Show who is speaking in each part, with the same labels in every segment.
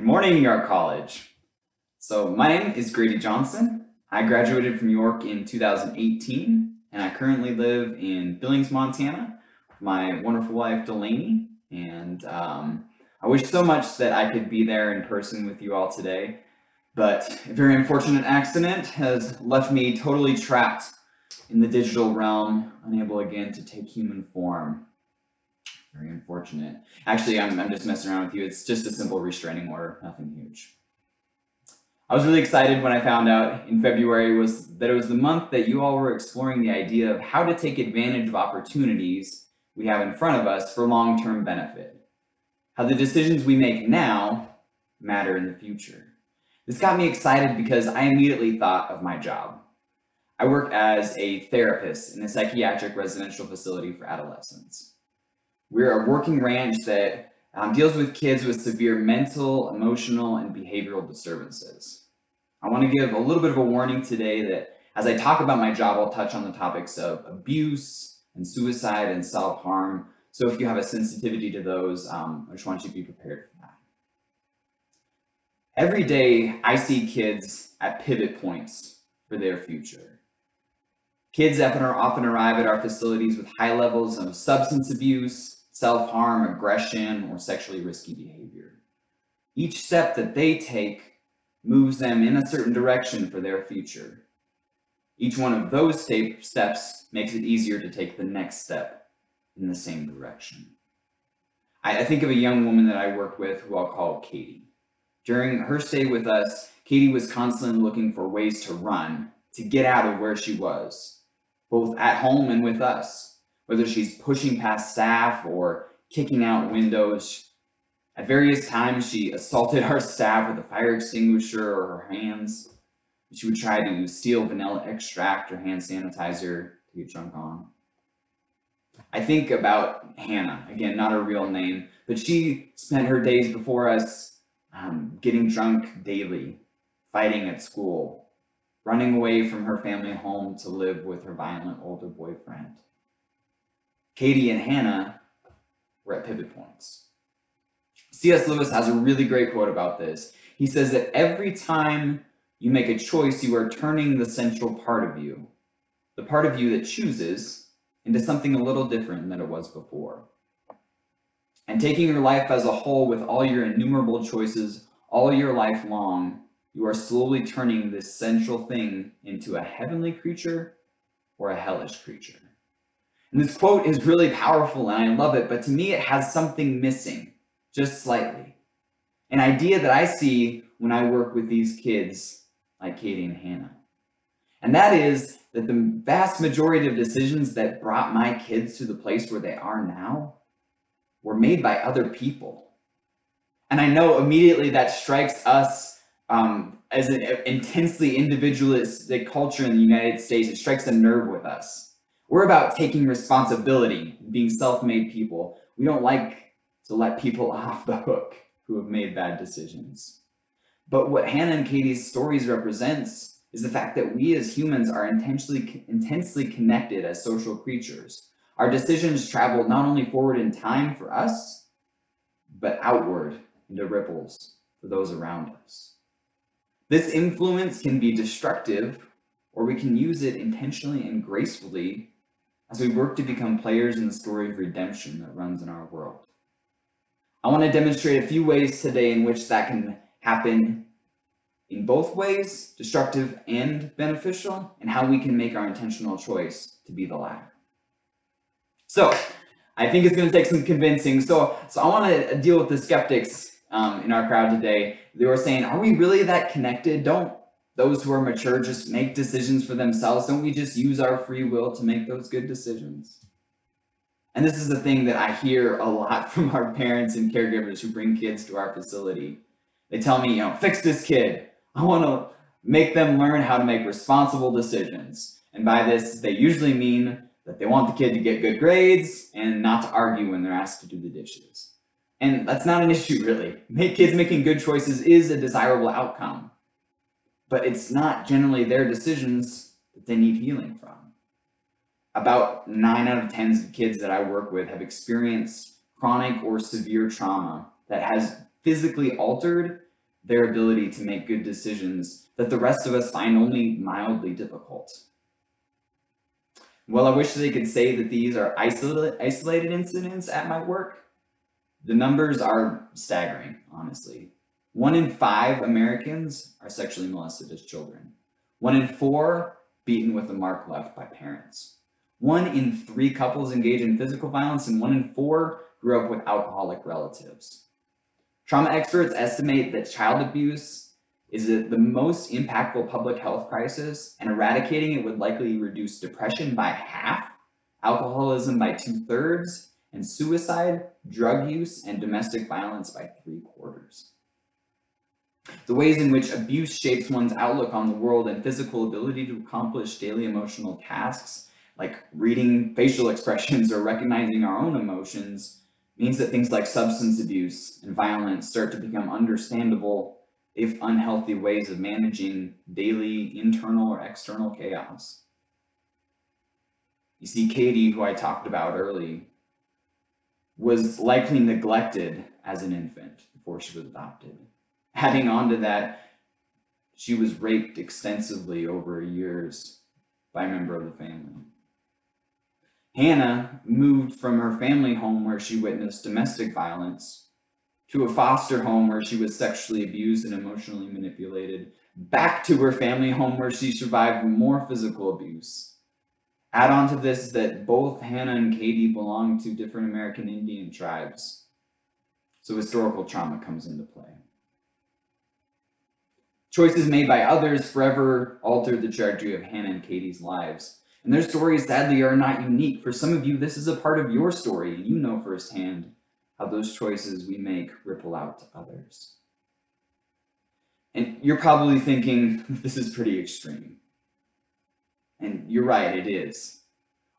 Speaker 1: Good morning, York College. So, my name is Grady Johnson. I graduated from York in 2018, and I currently live in Billings, Montana, with my wonderful wife, Delaney. And um, I wish so much that I could be there in person with you all today, but a very unfortunate accident has left me totally trapped in the digital realm, unable again to take human form. Very unfortunate. Actually, I'm, I'm just messing around with you. It's just a simple restraining order, nothing huge. I was really excited when I found out in February was that it was the month that you all were exploring the idea of how to take advantage of opportunities we have in front of us for long-term benefit. How the decisions we make now matter in the future. This got me excited because I immediately thought of my job. I work as a therapist in a psychiatric residential facility for adolescents. We're a working ranch that um, deals with kids with severe mental, emotional, and behavioral disturbances. I want to give a little bit of a warning today that as I talk about my job, I'll touch on the topics of abuse and suicide and self harm. So if you have a sensitivity to those, um, I just want you to be prepared for that. Every day, I see kids at pivot points for their future. Kids often arrive at our facilities with high levels of substance abuse, self harm, aggression, or sexually risky behavior. Each step that they take moves them in a certain direction for their future. Each one of those steps makes it easier to take the next step in the same direction. I, think of a young woman that I work with who I'll call Katie. During her stay with us, Katie was constantly looking for ways to run, to get out of where she was, both at home and with us whether she's pushing past staff or kicking out windows. At various times, she assaulted our staff with a fire extinguisher or her hands. She would try to steal vanilla extract or hand sanitizer to get drunk on. I think about Hannah, again, not her real name, but she spent her days before us um, getting drunk daily, fighting at school, running away from her family home to live with her violent older boyfriend. Katie and Hannah were at pivot points. C.S. Lewis has a really great quote about this. He says that every time you make a choice, you are turning the central part of you, the part of you that chooses, into something a little different than it was before. And taking your life as a whole with all your innumerable choices all your life long, you are slowly turning this central thing into a heavenly creature or a hellish creature. And this quote is really powerful and I love it, but to me it has something missing, just slightly. An idea that I see when I work with these kids like Katie and Hannah. And that is that the vast majority of decisions that brought my kids to the place where they are now were made by other people. And I know immediately that strikes us um, as an intensely individualistic culture in the United States. It strikes a nerve with us we're about taking responsibility, being self made people. We don't like to let people off the hook who have made bad decisions. But what Hannah and Katie's stories represents is the fact that we as humans are intensely, intensely connected as social creatures. Our decisions travel not only forward in time for us, but outward into ripples for those around us. This influence can be destructive, or we can use it intentionally and gracefully as we work to become players in the story of redemption that runs in our world. I want to demonstrate a few ways today in which that can happen in both ways, destructive and beneficial, and how we can make our intentional choice to be the latter. So, I think it's going to take some convincing. So, so I want to deal with the skeptics um, in our crowd today. They were saying, "Are we really that connected? Don't those who are mature just make decisions for themselves? Don't we just use our free will to make those good decisions? And this is the thing that I hear a lot from our parents and caregivers who bring kids to our facility. They tell me, you know, fix this kid. I want to make them learn how to make responsible decisions. And by this, they usually mean that they want the kid to get good grades and not to argue when they're asked to do the dishes. And that's not an issue, really. Make kids making good choices is a desirable outcome but it's not generally their decisions that they need healing from. About nine out of 10 kids that I work with have experienced chronic or severe trauma that has physically altered their ability to make good decisions that the rest of us find only mildly difficult. Well, I wish they could say that these are isolated incidents at my work. The numbers are staggering, honestly. One in five Americans are sexually molested as children. One in four beaten with a mark left by parents. One in three couples engage in physical violence, and one in four grew up with alcoholic relatives. Trauma experts estimate that child abuse is the most impactful public health crisis, and eradicating it would likely reduce depression by half, alcoholism by two thirds, and suicide, drug use, and domestic violence by three quarters. The ways in which abuse shapes one's outlook on the world and physical ability to accomplish daily emotional tasks, like reading facial expressions or recognizing our own emotions, means that things like substance abuse and violence start to become understandable, if unhealthy, ways of managing daily internal or external chaos. You see, Katie, who I talked about early, was likely neglected as an infant before she was adopted adding on to that, she was raped extensively over years by a member of the family. Hannah moved from her family home where she witnessed domestic violence to a foster home where she was sexually abused and emotionally manipulated, back to her family home where she survived more physical abuse. Add on to this that both Hannah and Katie belong to different American Indian tribes. So historical trauma comes into play. Choices made by others forever altered the trajectory of Hannah and Katie's lives. And their stories, sadly, are not unique. For some of you, this is a part of your story, and you know firsthand how those choices we make ripple out to others. And you're probably thinking, this is pretty extreme. And you're right, it is.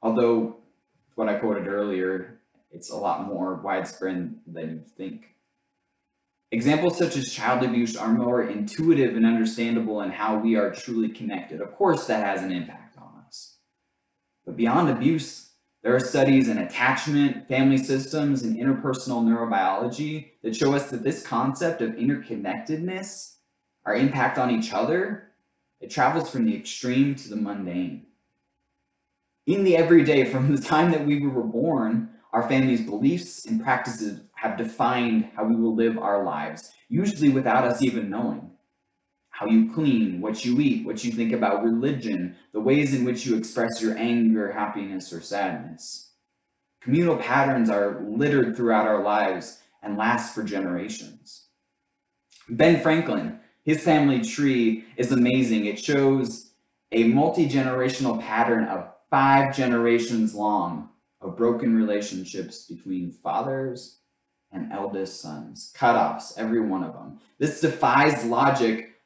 Speaker 1: Although, what I quoted earlier, it's a lot more widespread than you think. Examples such as child abuse are more intuitive and understandable in how we are truly connected. Of course, that has an impact on us. But beyond abuse, there are studies in attachment, family systems, and interpersonal neurobiology that show us that this concept of interconnectedness, our impact on each other, it travels from the extreme to the mundane. In the everyday, from the time that we were born, our family's beliefs and practices have defined how we will live our lives, usually without us even knowing. How you clean, what you eat, what you think about religion, the ways in which you express your anger, happiness, or sadness. Communal patterns are littered throughout our lives and last for generations. Ben Franklin, his family tree is amazing. It shows a multi generational pattern of five generations long of broken relationships between fathers and eldest sons, cutoffs, every one of them. This defies logic,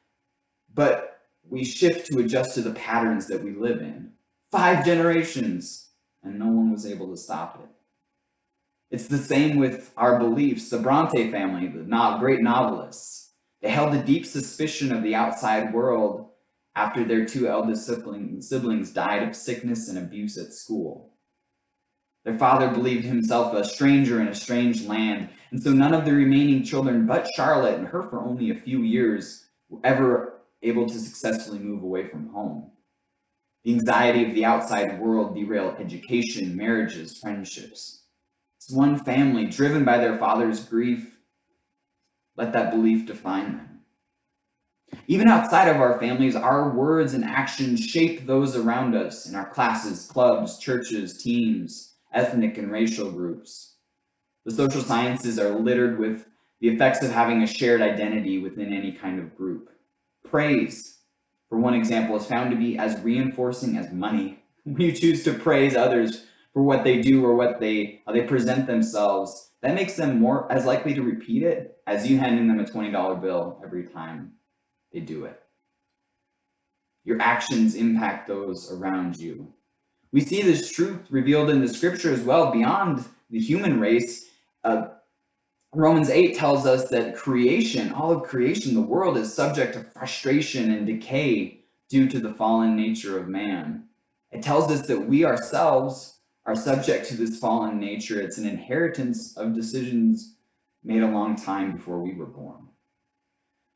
Speaker 1: but we shift to adjust to the patterns that we live in. Five generations, and no one was able to stop it. It's the same with our beliefs. The Bronte family, the great novelists, they held a deep suspicion of the outside world after their two eldest siblings died of sickness and abuse at school. Their father believed himself a stranger in a strange land, and so none of the remaining children but Charlotte and her for only a few years were ever able to successfully move away from home. The anxiety of the outside world derailed education, marriages, friendships. It's one family driven by their father's grief. Let that belief define them. Even outside of our families, our words and actions shape those around us in our classes, clubs, churches, teams ethnic and racial groups. The social sciences are littered with the effects of having a shared identity within any kind of group. Praise, for one example, is found to be as reinforcing as money. When you choose to praise others for what they do or what they how they present themselves, that makes them more as likely to repeat it as you handing them a $20 bill every time they do it. Your actions impact those around you. We see this truth revealed in the scripture as well beyond the human race. Uh, Romans 8 tells us that creation, all of creation, the world is subject to frustration and decay due to the fallen nature of man. It tells us that we ourselves are subject to this fallen nature. It's an inheritance of decisions made a long time before we were born.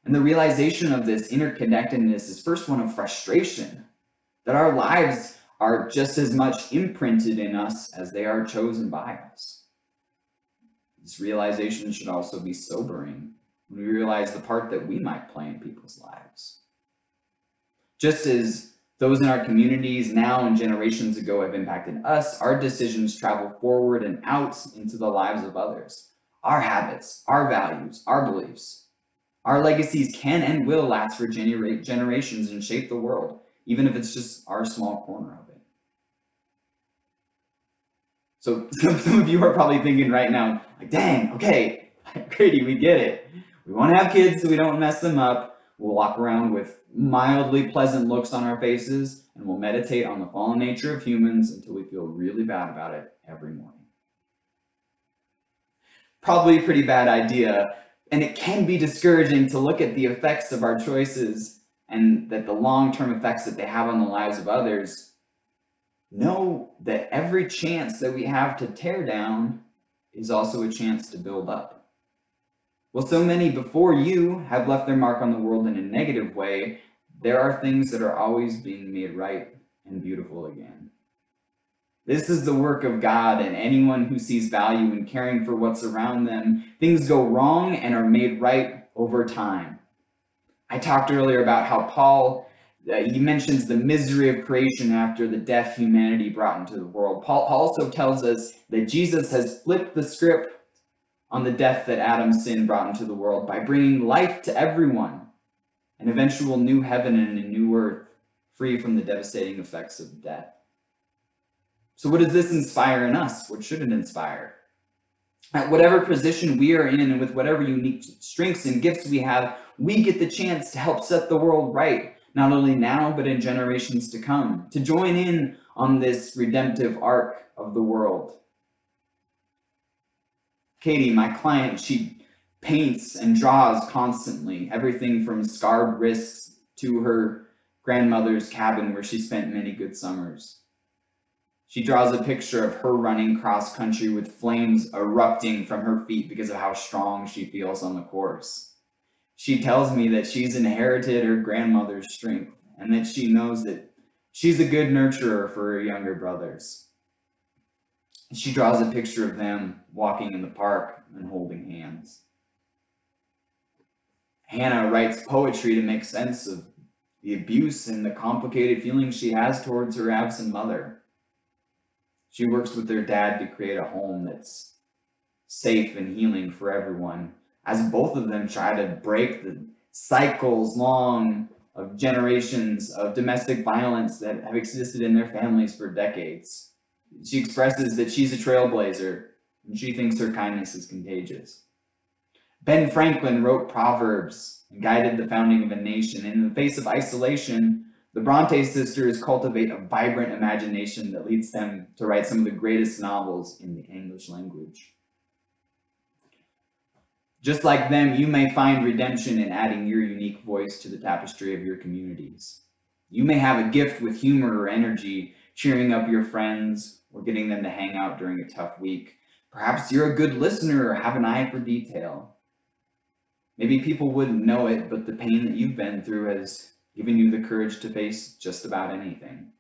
Speaker 1: And the realization of this interconnectedness is first one of frustration that our lives are just as much imprinted in us as they are chosen by us. This realization should also be sobering when we realize the part that we might play in people's lives. Just as those in our communities now and generations ago have impacted us, our decisions travel forward and out into the lives of others. Our habits, our values, our beliefs, our legacies can and will last for genera- generations and shape the world, even if it's just our small corner of it. So some, some of you are probably thinking right now, like, dang, okay, Grady, we get it. We want to have kids so we don't mess them up. We'll walk around with mildly pleasant looks on our faces and we'll meditate on the fallen nature of humans until we feel really bad about it every morning. Probably a pretty bad idea, and it can be discouraging to look at the effects of our choices and that the long term effects that they have on the lives of others. Know that every chance that we have to tear down is also a chance to build up. Well, so many before you have left their mark on the world in a negative way, there are things that are always being made right and beautiful again. This is the work of God, and anyone who sees value in caring for what's around them, things go wrong and are made right over time. I talked earlier about how Paul he mentions the misery of creation after the death humanity brought into the world. Paul also tells us that Jesus has flipped the script on the death that Adam's sin brought into the world by bringing life to everyone, an eventual new heaven and a new earth, free from the devastating effects of death. So, what does this inspire in us? What should it inspire? At whatever position we are in and with whatever unique strengths and gifts we have, we get the chance to help set the world right, not only now, but in generations to come, to join in on this redemptive arc of the world. Katie, my client, she paints and draws constantly, everything from scarred wrists to her grandmother's cabin where she spent many good summers. She draws a picture of her running cross country with flames erupting from her feet because of how strong she feels on the course. She tells me that she's inherited her grandmother's strength and that she knows that she's a good nurturer for her younger brothers. She draws a picture of them walking in the park and holding hands. Hannah writes poetry to make sense of the abuse and the complicated feelings she has towards her absent mother. She works with their dad to create a home that's safe and healing for everyone, as both of them try to break the cycles long of generations of domestic violence that have existed in their families for decades. She expresses that she's a trailblazer and she thinks her kindness is contagious. Ben Franklin wrote Proverbs and guided the founding of a nation. And In the face of isolation, the Bronte sisters cultivate a vibrant imagination that leads them to write some of the greatest novels in the English language. Just like them, you may find redemption in adding your unique voice to the tapestry of your communities. You may have a gift with humor or energy, cheering up your friends or getting them to hang out during a tough week. Perhaps you're a good listener or have an eye for detail. Maybe people wouldn't know it, but the pain that you've been through has given you the courage to face just about anything.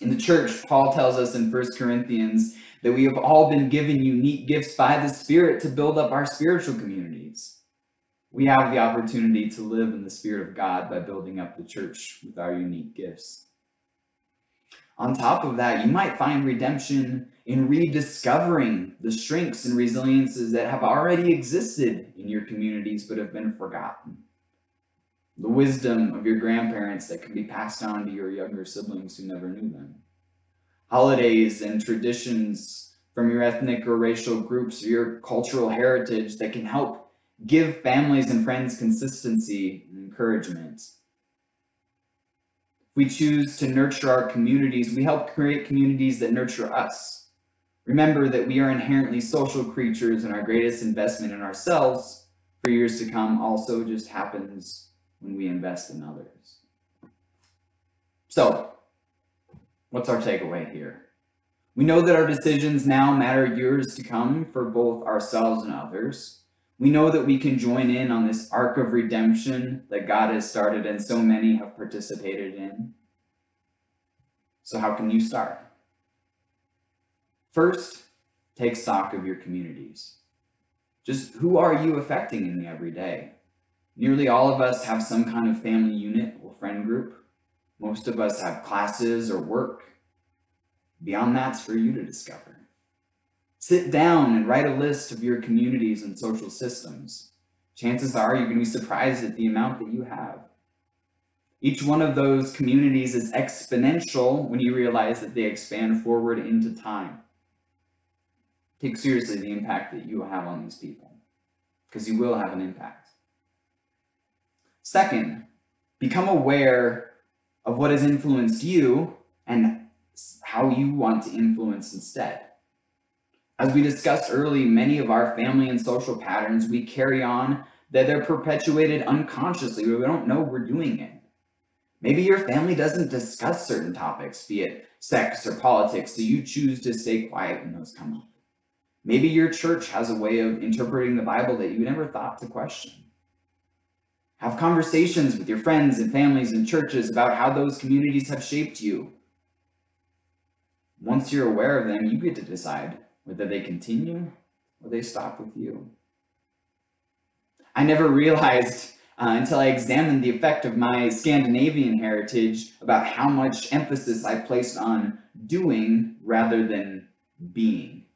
Speaker 1: In the church, Paul tells us in 1 Corinthians that we have all been given unique gifts by the Spirit to build up our spiritual communities. We have the opportunity to live in the Spirit of God by building up the church with our unique gifts. On top of that, you might find redemption in rediscovering the strengths and resiliences that have already existed in your communities but have been forgotten the wisdom of your grandparents that can be passed on to your younger siblings who never knew them. Holidays and traditions from your ethnic or racial groups or your cultural heritage that can help give families and friends consistency and encouragement. If we choose to nurture our communities, we help create communities that nurture us. Remember that we are inherently social creatures, and our greatest investment in ourselves for years to come also just happens when we invest in others. So, what's our takeaway here? We know that our decisions now matter years to come for both ourselves and others. We know that we can join in on this arc of redemption that God has started and so many have participated in. So, how can you start? First, take stock of your communities. Just who are you affecting in the everyday? Nearly all of us have some kind of family unit or friend group. Most of us have classes or work. Beyond that's for you to discover. Sit down and write a list of your communities and social systems. Chances are you're going to be surprised at the amount that you have. Each one of those communities is exponential when you realize that they expand forward into time. Take seriously the impact that you will have on these people, because you will have an impact. Second, become aware of what has influenced you and how you want to influence instead. As we discussed early, many of our family and social patterns we carry on that they're perpetuated unconsciously. We don't know we're doing it. Maybe your family doesn't discuss certain topics, be it sex or politics, so you choose to stay quiet when those come up. Maybe your church has a way of interpreting the Bible that you never thought to question. Have conversations with your friends and families and churches about how those communities have shaped you. Once you're aware of them, you get to decide whether they continue or they stop with you. I never realized uh, until I examined the effect of my Scandinavian heritage about how much emphasis I placed on doing rather than being.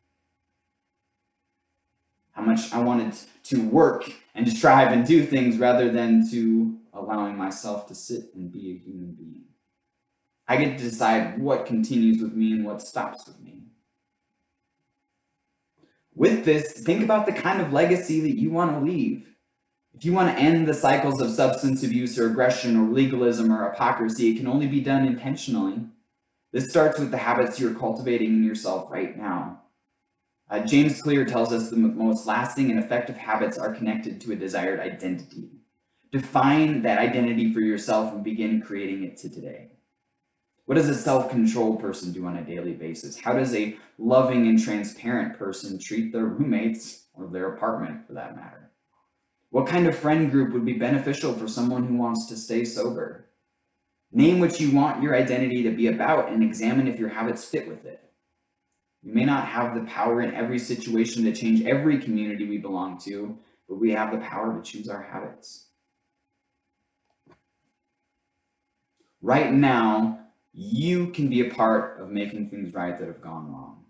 Speaker 1: How much I wanted to work and to strive and do things rather than to allowing myself to sit and be a human being. I get to decide what continues with me and what stops with me. With this, think about the kind of legacy that you want to leave. If you want to end the cycles of substance abuse or aggression or legalism or hypocrisy, it can only be done intentionally. This starts with the habits you're cultivating in yourself right now. Uh, James Clear tells us the most lasting and effective habits are connected to a desired identity. Define that identity for yourself and begin creating it to today. What does a self controlled person do on a daily basis? How does a loving and transparent person treat their roommates or their apartment for that matter? What kind of friend group would be beneficial for someone who wants to stay sober? Name what you want your identity to be about and examine if your habits fit with it. We may not have the power in every situation to change every community we belong to, but we have the power to choose our habits. Right now, you can be a part of making things right that have gone wrong.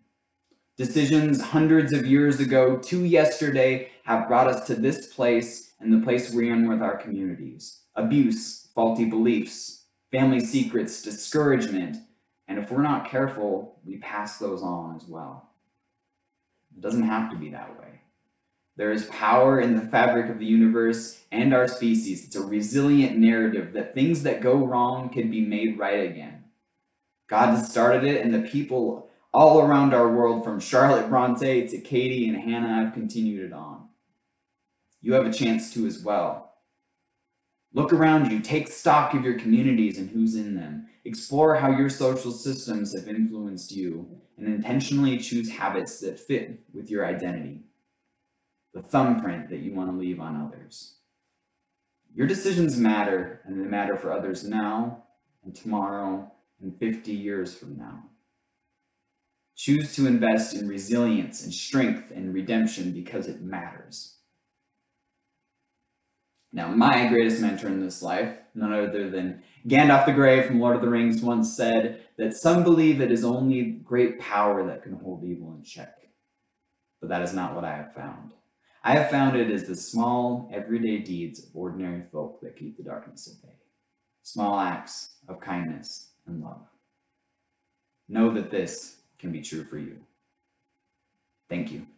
Speaker 1: Decisions hundreds of years ago to yesterday have brought us to this place and the place we're in with our communities. Abuse, faulty beliefs, family secrets, discouragement, and if we're not careful, we pass those on as well. It doesn't have to be that way. There is power in the fabric of the universe and our species. It's a resilient narrative that things that go wrong can be made right again. God started it, and the people all around our world, from Charlotte Bronte to Katie and Hannah, have continued it on. You have a chance to as well. Look around you, take stock of your communities and who's in them. Explore how your social systems have influenced you, and intentionally choose habits that fit with your identity, the thumbprint that you want to leave on others. Your decisions matter, and they matter for others now and tomorrow and 50 years from now. Choose to invest in resilience and strength and redemption because it matters. Now, my greatest mentor in this life, none other than Gandalf the Grey from Lord of the Rings, once said that some believe it is only great power that can hold evil in check. But that is not what I have found. I have found it is the small, everyday deeds of ordinary folk that keep the darkness at bay. Small acts of kindness and love. Know that this can be true for you. Thank you.